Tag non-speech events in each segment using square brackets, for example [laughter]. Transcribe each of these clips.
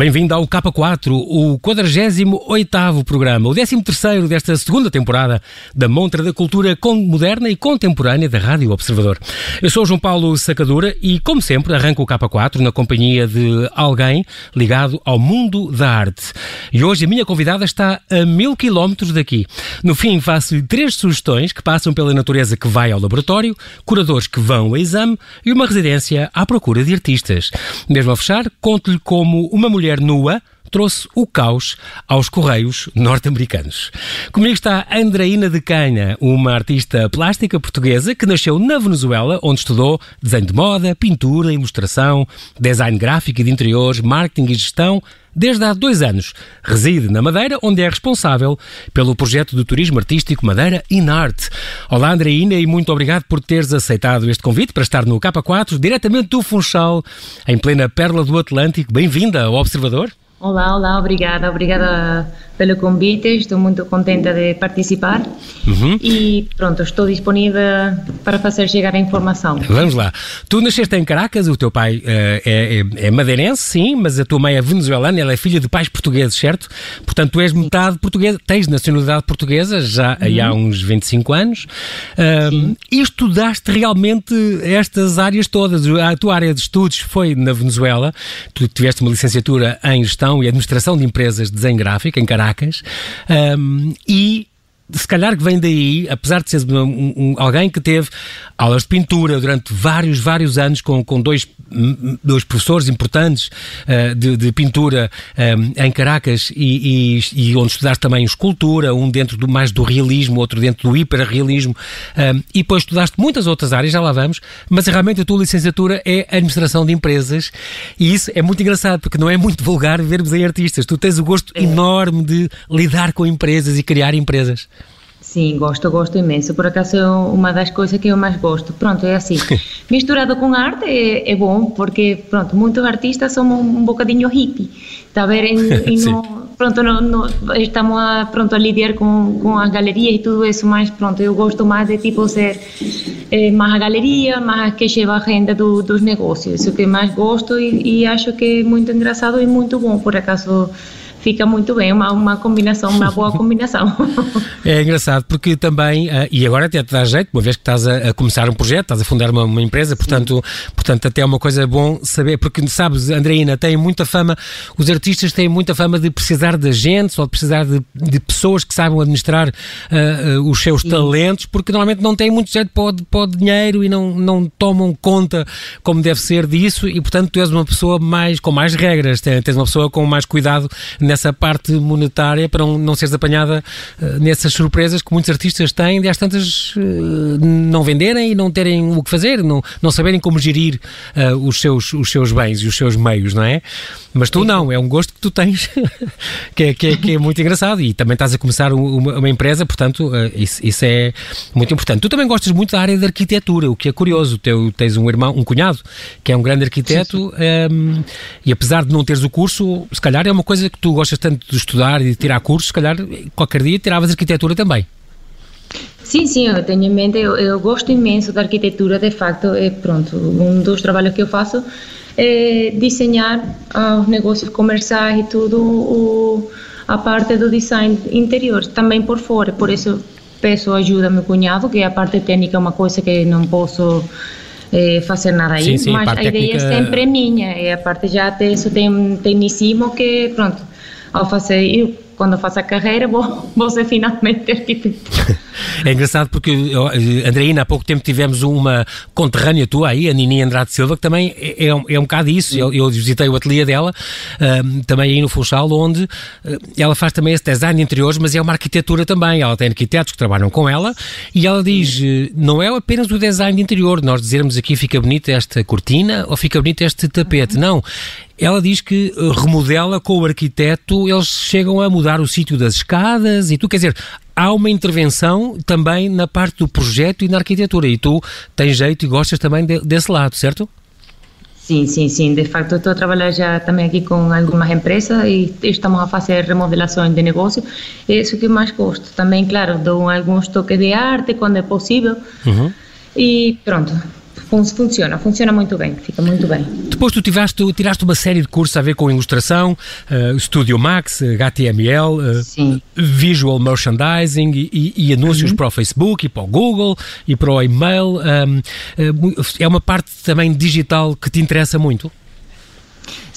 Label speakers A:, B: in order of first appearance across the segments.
A: Bem-vindo ao K4, o 48º programa, o 13º desta segunda temporada da Montra da Cultura Moderna e Contemporânea da Rádio Observador. Eu sou João Paulo Sacadura e, como sempre, arranco o K4 na companhia de alguém ligado ao mundo da arte. E hoje a minha convidada está a mil quilómetros daqui. No fim, faço-lhe três sugestões que passam pela natureza que vai ao laboratório, curadores que vão ao exame e uma residência à procura de artistas. Mesmo a fechar, conto-lhe como uma mulher mulher nua trouxe o caos aos Correios norte-americanos. Comigo está Andreina de Canha, uma artista plástica portuguesa que nasceu na Venezuela, onde estudou desenho de moda, pintura, ilustração, design gráfico e de interiores, marketing e gestão, desde há dois anos. Reside na Madeira, onde é responsável pelo projeto de turismo artístico Madeira in Art. Olá, Andreina, e muito obrigado por teres aceitado este convite para estar no K4, diretamente do Funchal, em plena Pérola do Atlântico. Bem-vinda ao Observador.
B: Olá, olá, obrigada, obrigada pelo convite, estou muito contente de participar uhum. e pronto, estou disponível para fazer chegar a informação.
A: Vamos lá. Tu nasceste em Caracas, o teu pai uh, é, é, é, madeirense, sim, mas a tua mãe é venezuelana, ela é filha de pais portugueses, certo? Portanto, tu és metade portuguesa, tens nacionalidade portuguesa já uhum. há uns 25 anos uh, e estudaste realmente estas áreas todas. A tua área de estudos foi na Venezuela, tu tiveste uma licenciatura em gestão Gestão e Administração de Empresas de Desenho Gráfico, em Caracas, um, e se calhar que vem daí, apesar de ser um, um, alguém que teve aulas de pintura durante vários, vários anos com, com dois, dois professores importantes uh, de, de, pintura um, em Caracas e, e, e, onde estudaste também escultura, um dentro do, mais do realismo, outro dentro do hiperrealismo, um, e depois estudaste muitas outras áreas, já lá vamos, mas realmente a tua licenciatura é administração de empresas e isso é muito engraçado porque não é muito vulgar vermos em artistas. Tu tens o gosto é. enorme de lidar com empresas e criar empresas.
B: Sim, gosto, gosto imenso. Por acaso é uma das coisas que eu mais gosto. Pronto, é assim. [laughs] Misturado com arte é, é bom, porque, pronto, muitos artistas somos um bocadinho hippie. Está a ver? E, [laughs] e no, pronto, no, no, estamos a, pronto, a lidiar com, com as galerias e tudo isso, mas pronto, eu gosto mais de tipo ser é, mais a galeria, mais que chega a renda do, dos negócios. Isso que mais gosto e, e acho que é muito engraçado e muito bom. Por acaso fica muito bem, uma, uma combinação, uma boa combinação. [laughs]
A: é engraçado porque também, uh, e agora até te dá jeito, uma vez que estás a, a começar um projeto, estás a fundar uma, uma empresa, portanto, portanto até é uma coisa bom saber, porque sabes, Andreina, tem muita fama, os artistas têm muita fama de precisar de agentes ou de precisar de, de pessoas que saibam administrar uh, uh, os seus Sim. talentos, porque normalmente não têm muito jeito para o, para o dinheiro e não, não tomam conta como deve ser disso e portanto tu és uma pessoa mais, com mais regras, tens uma pessoa com mais cuidado nessa parte monetária para não, não seres apanhada uh, nessas surpresas que muitos artistas têm de às tantas uh, não venderem e não terem o que fazer, não, não saberem como gerir uh, os, seus, os seus bens e os seus meios, não é? Mas tu não, é um gosto que tu tens [laughs] que, é, que, é, que é muito engraçado e também estás a começar uma, uma empresa, portanto, isso, isso, é muito importante. Tu também gostas muito da área da arquitetura, o que é curioso. Teu, tens um irmão, um cunhado, que é um grande arquiteto. Um, ehm, e apesar de não teres o curso, se calhar é uma coisa que tu gostas tanto de estudar e de tirar cursos, se calhar qualquer dia tiravas arquitetura também.
B: Sim, sim, eu tenho em mente, eu, eu gosto imenso da arquitetura, de facto, é pronto, um dos trabalhos que eu faço é desenhar os negócios comerciais e tudo, o, a parte do design interior, também por fora, por isso peço ajuda ao meu cunhado, que a parte técnica é uma coisa que não posso eh, fazer nada aí, sim, sim, mas a, a ideia é sempre minha, e a parte já tem isso tem tecnicismo que, pronto, ao fazer, eu quando faço a carreira vou, vou ser finalmente arquiteto. [laughs]
A: É engraçado porque, Andreina, há pouco tempo tivemos uma conterrânea tua aí, a Nini Andrade Silva, que também é, é, um, é um bocado isso. Eu, eu, visitei o ateliê dela, também aí no Funchal, onde uh, ela faz também esse design de interiores, mas é uma arquitetura também. Ela tem arquitetos que trabalham com ela e ela diz: uh, não é apenas o design de interior, nós dizermos aqui fica bonita esta cortina ou fica bonito este tapete. Não, ela diz que remodela com o arquiteto, eles chegam a mudar o sítio das escadas e tu, quer dizer, há uma intervenção também na parte do projeto e na arquitetura e tu tens jeito e gostas também de, desse lado, certo?
B: Sim, sim, sim. De facto, estou a trabalhar já também aqui com algumas empresas e estamos a fazer remodelações de negócio. É isso que mais gosto. Também, claro, dou alguns toques de arte quando é possível. Uhum. E pronto, funciona, funciona muito bem, fica muito bem.
A: Depois tu tiveste, tiraste uma série de cursos a ver com ilustração, uh, Studio Max, HTML, uh, Visual Merchandising e, e, anúncios uhum. para o Facebook e para o Google e para o e-mail. Um, uh, é uma parte também digital que te interessa muito?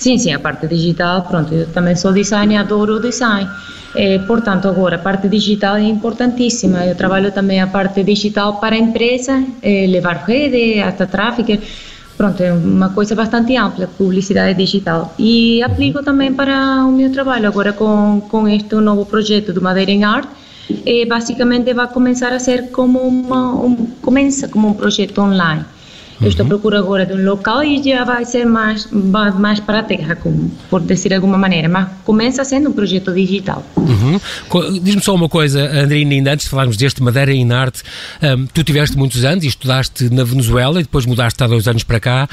B: Sim, sim, a parte digital, pronto, eu também sou designer, adoro o design. É, portanto, agora, a parte digital é importantíssima. Eu trabalho também a parte digital para a empresa, é, levar rede, até tráfego. Pronto, é uma coisa bastante ampla, publicidade digital. E aplico também para o meu trabalho agora com, com este novo projeto do Madeira em Art. É, basicamente vai começar a ser como uma, um, começa como um projeto online. Eu estou à procura agora de um local e já vai ser mais, mais para a terra, como, por dizer de alguma maneira, mas começa sendo um projeto digital.
A: Uhum. Diz-me só uma coisa, Andrina, ainda antes de falarmos deste Madeira em Arte, um, tu tiveste muitos anos e estudaste na Venezuela e depois mudaste há dois anos para cá.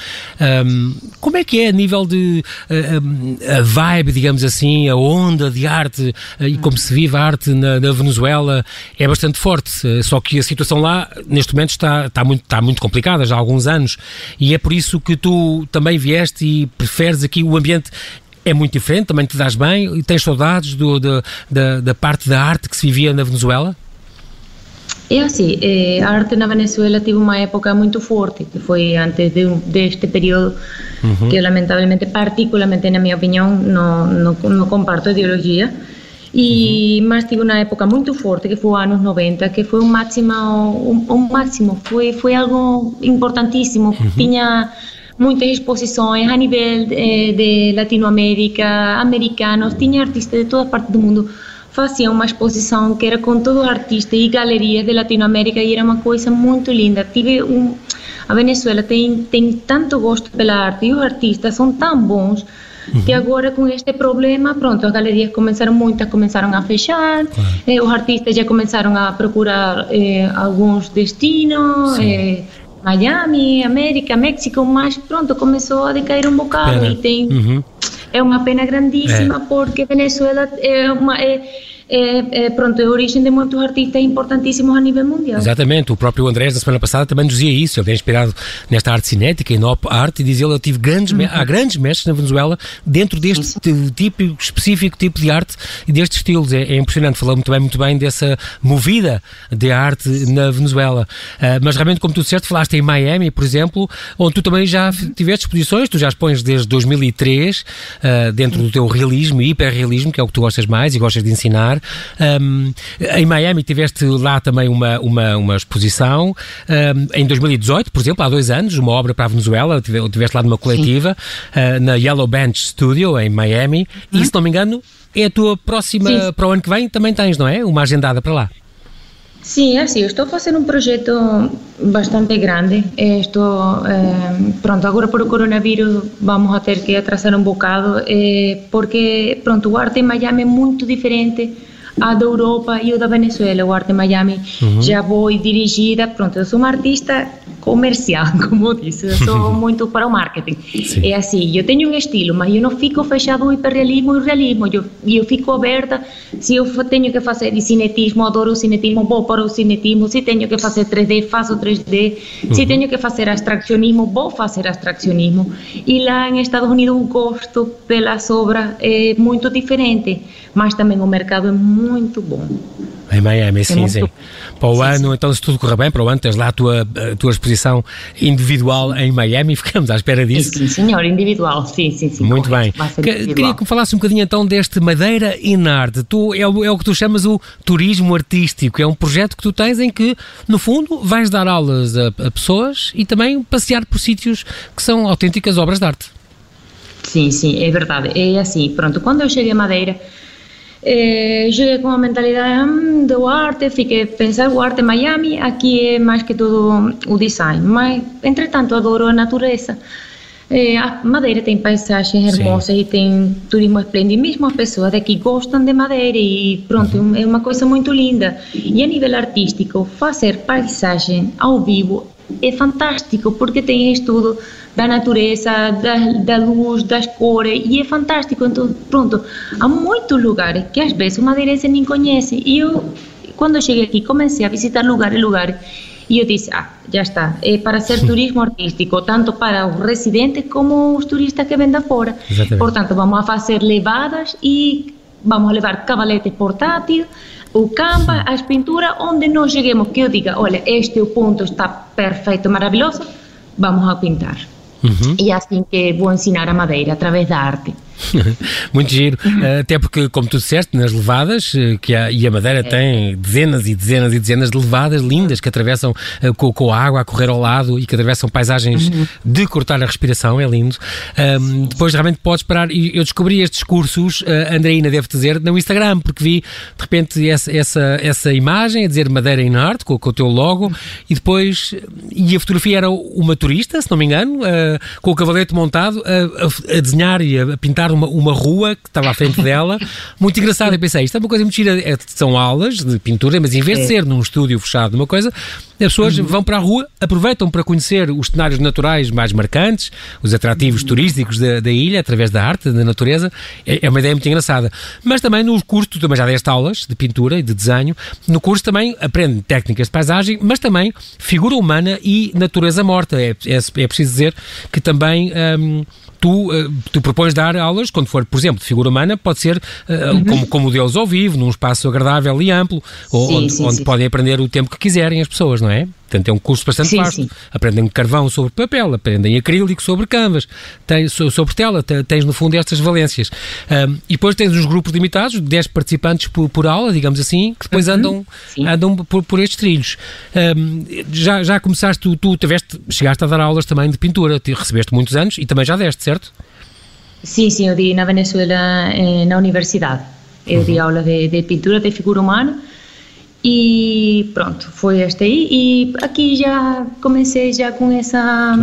A: Um, como é que é a nível de uh, a vibe, digamos assim, a onda de arte uh, e como se vive a arte na, na, Venezuela? É bastante forte, só que a situação lá, neste momento, está, está, muito, está muito complicada já há alguns anos anos e é por isso que tu também vieste e preferes aqui o ambiente é muito diferente, também te dás bem e tens saudades do, do, da, da parte da arte que se vivia na Venezuela?
B: É assim, eh, a arte na Venezuela teve uma época muito forte, que foi antes de, deste período, uhum. que lamentavelmente, particularmente na minha opinião, não, não, não comparto ideologia, e mas tive uma época muito forte que foi anos 90 que foi um máximo um, um máximo. Foi foi algo importantíssimo uhum. tinha muitas exposições a nível de, eh, de Latinoamérica americanos tinha artistas de toda parte do mundo. Faziam uma exposição que era com todos os artistas e galerias de Latinoamérica e era uma coisa muito linda. Tive um a Venezuela tem tem tanto gosto pela arte e os artistas são tão bons Uhum. Que agora com este problema, pronto, as galerias começaram, muitas começaram a fechar, claro. eh, os artistas já começaram a procurar eh, alguns destinos, eh, Miami, América, México, mas pronto, começou a decair um bocado pena. e tem... Uhum. É uma pena grandíssima é. porque Venezuela é uma... É, é, é, pronto, é a origem de muitos artistas importantíssimos a nível mundial.
A: Exatamente, o próprio Andrés, na semana passada, também dizia isso. Ele é inspirado nesta arte cinética e na arte, e dizia ele: Eu tive grandes, uhum. há grandes mestres na Venezuela dentro deste sim, tipo específico tipo de arte e destes estilos. É, é impressionante. Falou muito bem, muito bem dessa movida de arte na Venezuela. Uh, mas realmente, como tu disseste, falaste em Miami, por exemplo, onde tu também já tiveste exposições, tu já expões desde 2003, uh, ah, dentro do teu realismo e hiperrealismo, que é o que tu gostas mais e gostas de ensinar. Um, em Miami tiveste lá também uma, uma, uma exposição. Um, em 2018, por exemplo, há dois anos, uma obra para a Venezuela, tiveste lá numa coletiva, uh, na Yellow Bench Studio, em Miami. Hum? E, se não me engano, é a tua próxima Sim. para o ano que vem, também tens, não é? Uma agendada para lá.
B: Sim, é assim, eu estou fazendo um projeto bastante grande. Estou, eh, pronto, agora por o coronavírus vamos ter que atrasar um bocado, eh, porque, pronto, o arte em Miami é muito diferente a da Europa e o da Venezuela, o Arte Miami. Uhum. Já vou dirigida, pronto, eu sou uma artista comercial, [laughs] como disse, eu sou [laughs] muito para o marketing. Sim. É assim, eu tenho um estilo, mas eu não fico fechado hiperrealismo e realismo, eu, eu fico aberta, se eu tenho que fazer cinetismo, adoro o cinetismo, vou para o cinetismo, se tenho que fazer 3D, faço 3D, uhum. se tenho que fazer abstraccionismo, vou fazer abstraccionismo. E lá em Estados Unidos o gosto pelas obras é muito diferente, mas também o mercado é muito muito bom.
A: Em Miami, sim, é sim. Para o sim, ano, sim. então, se tudo correr bem, para o ano tens lá a tua, a tua exposição individual em Miami, ficamos à espera disso.
B: Sim, senhor, individual, sim, sim, sim.
A: Muito correto. bem. Que, queria que me falasse um bocadinho então deste Madeira Inard. Tu, é, o, é o que tu chamas o turismo artístico, é um projeto que tu tens em que, no fundo, vais dar aulas a, a pessoas e também passear por sítios que são autênticas obras de arte.
B: Sim, sim, é verdade. É assim, pronto, quando eu cheguei a Madeira eh, cheguei com a mentalidade hum, do arte, fiquei pensar o arte Miami, aqui é mais que tudo o design, mas entretanto adoro a natureza. Eh, a Madeira tem paisagens hermosas Sim. e tem turismo esplêndido, mesmo as pessoas daqui gostam de Madeira e pronto, uhum. é uma coisa muito linda. E a nível artístico, fazer paisagem ao vivo é fantástico porque tem estudo da natureza, da, da luz, das cores e é fantástico. Então, pronto, há muitos lugares que às vezes o madeirense nem conhece e eu, quando cheguei aqui, comecei a visitar lugares, lugares E eu disse, ah, já está, é para ser turismo artístico, tanto para os residentes como os turistas que vêm da fora. Exatamente. Portanto, vamos a fazer levadas e vamos a levar cavaletes portátil, o Canva, as pinturas, onde nós cheguemos, que eu diga, olha, este ponto está perfeito, maravilhoso, vamos a pintar. E assim que vou ensinar a madeira, através da arte. [laughs]
A: Muito giro, uhum. até porque, como tu disseste, nas levadas, eh, que a, e a Madeira é. tem dezenas e dezenas e dezenas de levadas lindas que atravessam uh, com, com, a água a correr ao lado e que atravessam paisagens uhum. de cortar a respiração, é lindo. Um, depois realmente podes parar, e eu descobri estes cursos, uh, Andreina deve dizer, no Instagram, porque vi de repente essa, essa, essa imagem a dizer Madeira in Art, com, com o teu logo, e depois, e a fotografia era uma turista, se não me engano, uh, com o cavalete montado, a, a desenhar e a pintar uma, uma rua que estava à frente dela, muito engraçada. Eu pensei, isto é uma coisa muito gira. É, são aulas de pintura, mas em vez de é. ser num estúdio fechado, uma coisa, as pessoas uhum. vão para a rua, aproveitam para conhecer os cenários naturais mais marcantes, os atrativos uhum. turísticos da, da, ilha, através da arte, da natureza. É, é, uma ideia muito engraçada. Mas também no curso, tu também já deste aulas de pintura e de desenho. No curso também aprende técnicas de paisagem, mas também figura humana e natureza morta. É, é, é preciso dizer que também. Um, tu, uh, tu propões dar aulas, quando for, por exemplo, de figura humana, pode ser uh, uhum. como, como Deus ao vivo, num espaço agradável e amplo, sim, onde, sim, onde sim. podem aprender o tempo que quiserem as pessoas, não é? Portanto, é um curso bastante sim, vasto. Sim. Aprendem carvão sobre papel, aprendem acrílico sobre canvas, tens, sobre tela, tens no fundo estas valências. Um, e depois tens uns grupos limitados, 10 participantes por, por aula, digamos assim, que depois uhum. andam, andam por, por estes trilhos. Um, já, já começaste, tu, tu tiveste, chegaste a dar aulas também de pintura, te, recebeste muitos anos e também já deste, certo?
B: Sim, sim, eu di na Venezuela, eh, na universidade. Eu uhum. di aulas de, de pintura de figura humana e pronto, foi este aí. E aqui já comecei já com essa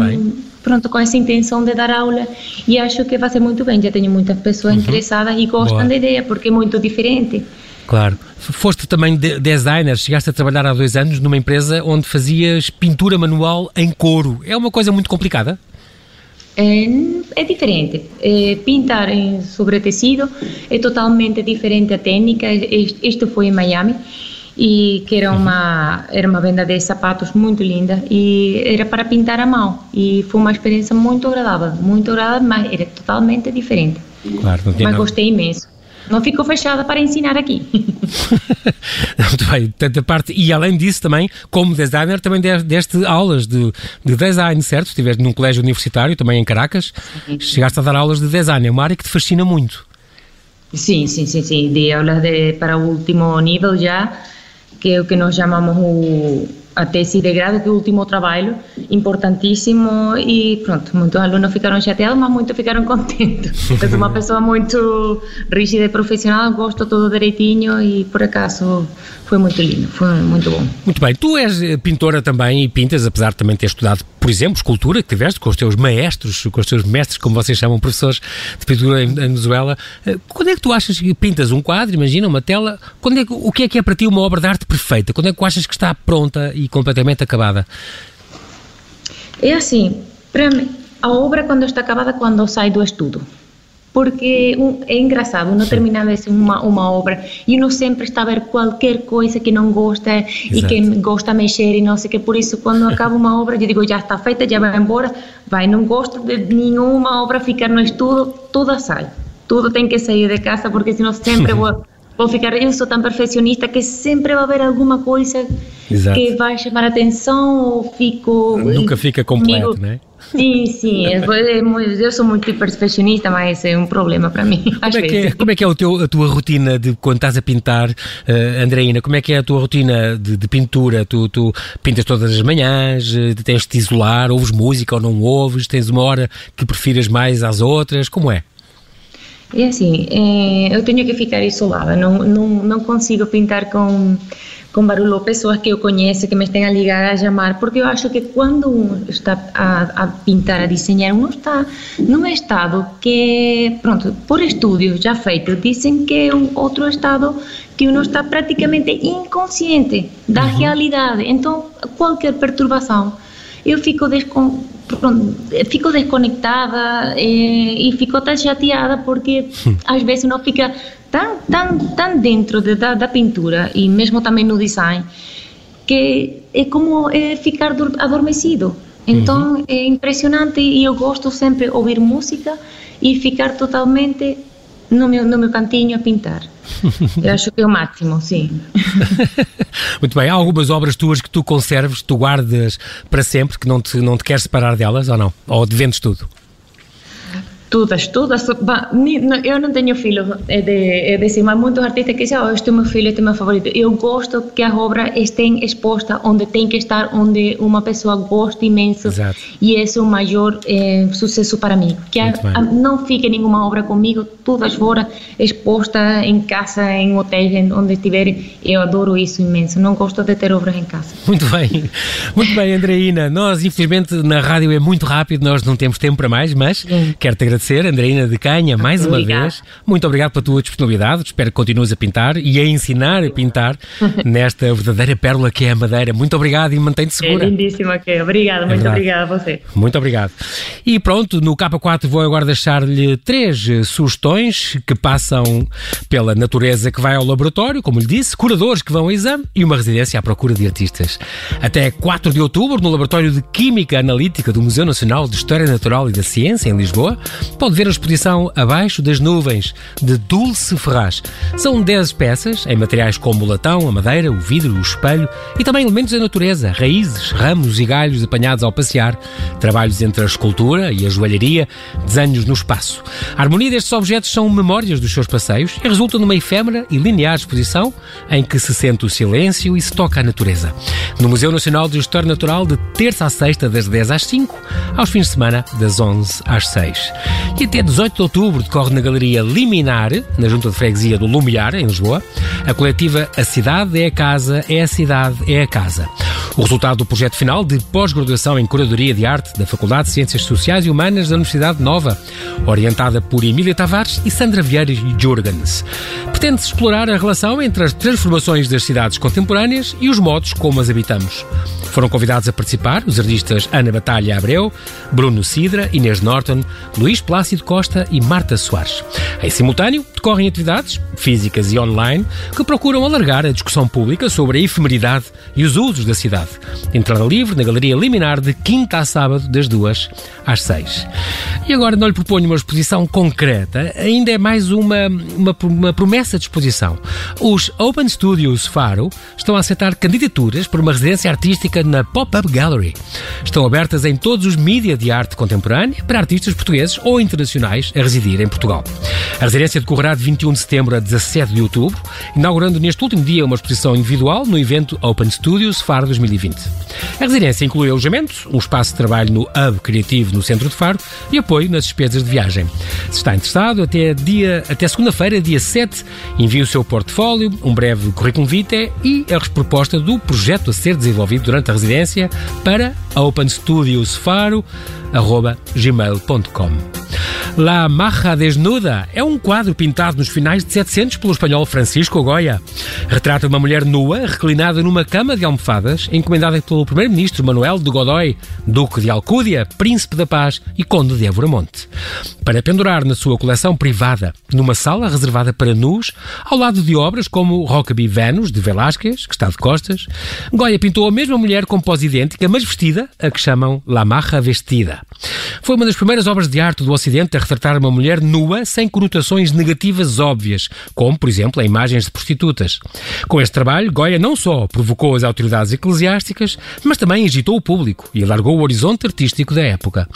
B: pronto, com essa intenção de dar aula e acho que vai ser muito bem. Já tenho muitas pessoas uhum. interessadas e gostam Boa. da ideia porque é muito diferente.
A: Claro. Foste também de designer, chegaste a trabalhar há dois anos numa empresa onde fazias pintura manual em couro. É uma coisa muito complicada?
B: É, é diferente. É, pintar em sobre tecido é totalmente diferente a técnica. Isto foi em Miami e que era uma era uma venda de sapatos muito linda e era para pintar a mão e foi uma experiência muito agradável, muito agradável, mas era totalmente diferente. Claro, não mas gostei imenso. Não ficou fechada para ensinar aqui. [laughs]
A: Muito bem, tanta parte. E além disso, também, como designer, também deste aulas de, de design, certo? Estiveste num colégio universitário, também em Caracas. Sim. Chegaste a dar aulas de design. É uma área que te fascina muito.
B: Sim, sim, sim, sim. Dei aulas de, para o último nível já que é o que nós chamamos o, a tese de grado, é o último trabalho, importantíssimo, e pronto, muitos alunos ficaram chateados, mas muitos ficaram [laughs] contentes. Eu sou uma pessoa muito rígida e profissional, gosto tudo direitinho e por acaso foi muito lindo, foi muito bom.
A: Muito bem, tu és pintora também e pintas, apesar de também ter estudado, por exemplo, escultura, que tiveste com os teus maestros, com os teus mestres, como vocês chamam, professores de pintura em Venezuela. Eh, quando é que tu achas que pintas um quadro, imagina, uma tela, quando é que, o que é que é para ti uma obra de arte perfeita? Quando é que achas que está pronta e completamente acabada?
B: É assim, para mim, a obra quando está acabada quando sai do estudo porque é engraçado, uno termina a uma, uma obra e uno sempre está a ver qualquer coisa que não gosta Exato. e que gosta de mexer e não sei o que, por isso quando [laughs] acaba uma obra eu digo, já está feita, já vai embora, vai, não gosto de nenhuma obra ficar no estudo, tudo sai, tudo tem que sair de casa porque senão sempre [laughs] vou vou ficar, eu sou tão perfeccionista que sempre vai haver alguma coisa Exato. que vai chamar a atenção ou fico...
A: Nunca fica completo, comigo. né?
B: Sim, sim, é, eu sou muito perfeccionista, mas é um problema para mim.
A: Como é, que é, como é que é o teu, a tua rotina de quando estás a pintar, uh, Andreina? Como é que é a tua rotina de, de pintura? Tu, tu, pintas todas as manhãs, uh, tens de te isolar, ouves música ou não ouves? Tens uma hora que prefiras mais às outras? Como é?
B: É assim, é, eu tenho que ficar isolada, não, não, não consigo pintar com, com barulho, pessoas que eu conheço, que me estão a ligar, a chamar, porque eu acho que quando um está a, a pintar, a desenhar, um está num estado que, pronto, por estudos já feitos, dizem que é um outro estado que uno está praticamente inconsciente da uhum. realidade, então qualquer perturbação, eu fico descon fico desconectada e, e fico tão chateada porque às vezes não fica tão, tão, tão dentro de, da, da pintura e mesmo também no design que é como é ficar adormecido. Então uhum. é impressionante e eu gosto sempre de ouvir música e ficar totalmente no meu, no meu cantinho a pintar. [laughs] Eu acho que é o máximo, sim. [laughs]
A: Muito bem. Há algumas obras tuas que tu conserves, tu guardas para sempre, que não te, não te queres separar delas ou não? Ou vendes tudo?
B: Todas, todas. Eu não tenho filhos é de, é de cima. Muitos artistas que dizem, oh, este é meu filho, este é meu favorito. Eu gosto que as obras estejam expostas onde tem que estar, onde uma pessoa gosta imenso. Exato. E esse é o maior é, sucesso para mim. Que a, a, não fique nenhuma obra comigo, todas fora, exposta em casa, em hotéis, onde estiverem. Eu adoro isso imenso. Não gosto de ter obras em casa.
A: Muito bem. Muito bem, Andreina. Nós, infelizmente, na rádio é muito rápido, nós não temos tempo para mais, mas quero te agradecer agradecer, Andreina de Canha, mais uma vez. Muito obrigado pela tua disponibilidade. Espero que continues a pintar e a ensinar a pintar [laughs] nesta verdadeira pérola que é a Madeira. Muito obrigado e mantém-te é segura.
B: É lindíssima que é. Obrigada, é muito verdade. obrigada a você.
A: Muito obrigado. E pronto, no K4 vou agora deixar-lhe três sugestões que passam pela natureza que vai ao laboratório, como lhe disse, curadores que vão ao exame e uma residência à procura de artistas. Até 4 de outubro, no Laboratório de Química Analítica do Museu Nacional de História Natural e da Ciência, em Lisboa, pode ver a exposição Abaixo das Nuvens, de Dulce Ferraz. São 10 peças, em materiais como o latão, a madeira, o vidro, o espelho e também elementos da natureza, raízes, ramos e galhos apanhados ao passear, trabalhos entre a escultura e a joalharia, desenhos no espaço. A harmonia destes objetos são memórias dos seus passeios e resultam numa efêmera e linear exposição em que se sente o silêncio e se toca a natureza. No Museu Nacional de História Natural, de terça a sexta, das 10 às 5, aos fins de semana, das 11 às 6. E até 18 de outubro decorre na Galeria Liminar, na Junta de Freguesia do Lumiar, em Lisboa, a coletiva A Cidade é a Casa, é a Cidade, é a Casa. O resultado do projeto final de pós-graduação em Curadoria de Arte da Faculdade de Ciências Sociais e Humanas da Universidade Nova, orientada por Emília Tavares e Sandra Vieira Jurgens. Pretende-se explorar a relação entre as transformações das cidades contemporâneas e os modos como as habitamos. Foram convidados a participar os artistas Ana Batalha Abreu, Bruno Sidra, Inês Norton, Luís Plácido Costa e Marta Soares. Em simultâneo, decorrem atividades, físicas e online, que procuram alargar a discussão pública sobre a efemeridade e os usos da cidade. Entrada livre na Galeria Liminar de quinta a sábado, das duas às seis. E agora não lhe proponho uma exposição concreta, ainda é mais uma, uma, uma promessa de exposição. Os Open Studios Faro estão a aceitar candidaturas para uma residência artística na Pop-Up Gallery. Estão abertas em todos os mídias de arte contemporânea para artistas portugueses ou internacionais a residir em Portugal. A residência decorrerá de 21 de setembro a 17 de outubro, inaugurando neste último dia uma exposição individual no evento Open Studios Faro 2020. A residência inclui alojamento, um espaço de trabalho no Hub Criativo no centro de Faro e apoio nas despesas de viagem. Se está interessado, até, dia, até segunda-feira, dia 7, envie o seu portfólio, um breve currículo vitae e a proposta do projeto a ser desenvolvido durante a residência para openstudiosfaro.gmail.com. La Maja Desnuda é um quadro pintado nos finais de 700 pelo espanhol Francisco Goya. Retrata uma mulher nua, reclinada numa cama de almofadas, encomendada pelo primeiro-ministro Manuel de Godoy, duque de Alcúdia, príncipe da paz e conde de Évora-Monte. Para pendurar na sua coleção privada, numa sala reservada para nus, ao lado de obras como Rockaby Venus, de Velázquez, que está de costas, Goya pintou a mesma mulher com pós idêntica, mas vestida, a que chamam La Maja Vestida. Foi uma das primeiras obras de arte do Ocidente a retratar uma mulher nua sem conotações negativas óbvias, como, por exemplo, em imagens de prostitutas. Com este trabalho, Goya não só provocou as autoridades eclesiásticas, mas também agitou o público e alargou o horizonte artístico da época.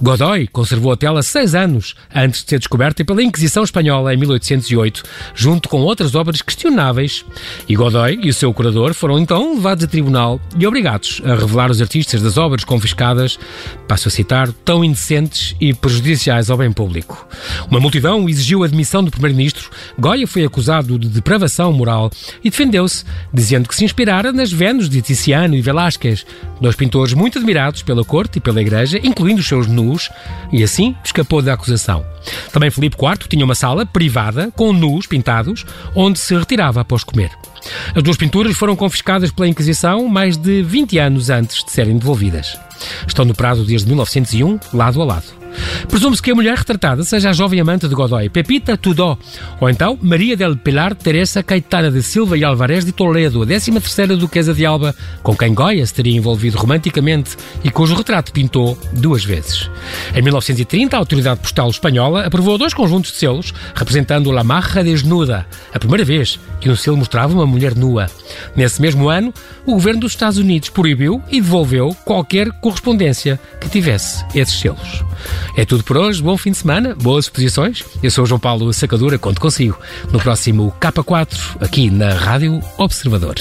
A: Godoy conservou a tela seis anos antes de ser descoberta pela Inquisição Espanhola em 1808, junto com outras obras questionáveis. E Godoy e o seu curador foram então levados a tribunal e obrigados a revelar os artistas das obras confiscadas, passo a citar, tão indecentes e prejudiciais ao bem público. Uma multidão exigiu a admissão do primeiro-ministro. Goya foi acusado de depravação moral e defendeu-se, dizendo que se inspirara nas Vênus de Tiziano e Velázquez, dois pintores muito admirados pela corte e pela igreja, incluindo os seus nus, e assim escapou da acusação. Também Filipe IV tinha uma sala privada com nus pintados, onde se retirava após comer. As duas pinturas foram confiscadas pela Inquisição mais de 20 anos antes de serem devolvidas. Estão no prazo desde 1901, lado a lado. Presume-se que a mulher retratada seja a jovem amante de Godoy, Pepita Tudó, ou então Maria del Pilar Teresa Caetana de Silva e Alvarez de Toledo, a 13ª duquesa de Alba, com quem Goya se teria envolvido romanticamente e cujo retrato pintou duas vezes. Em 1930, a autoridade postal espanhola aprovou dois conjuntos de selos representando La Marra Desnuda, a primeira vez que um selo mostrava uma mulher nua. Nesse mesmo ano, o governo dos Estados Unidos proibiu e devolveu qualquer correspondência que tivesse esses selos. É tudo por hoje, bom fim de semana, boas exposições. Eu sou o João Paulo Sacadura, conto consigo no próximo K4, aqui na Rádio Observador.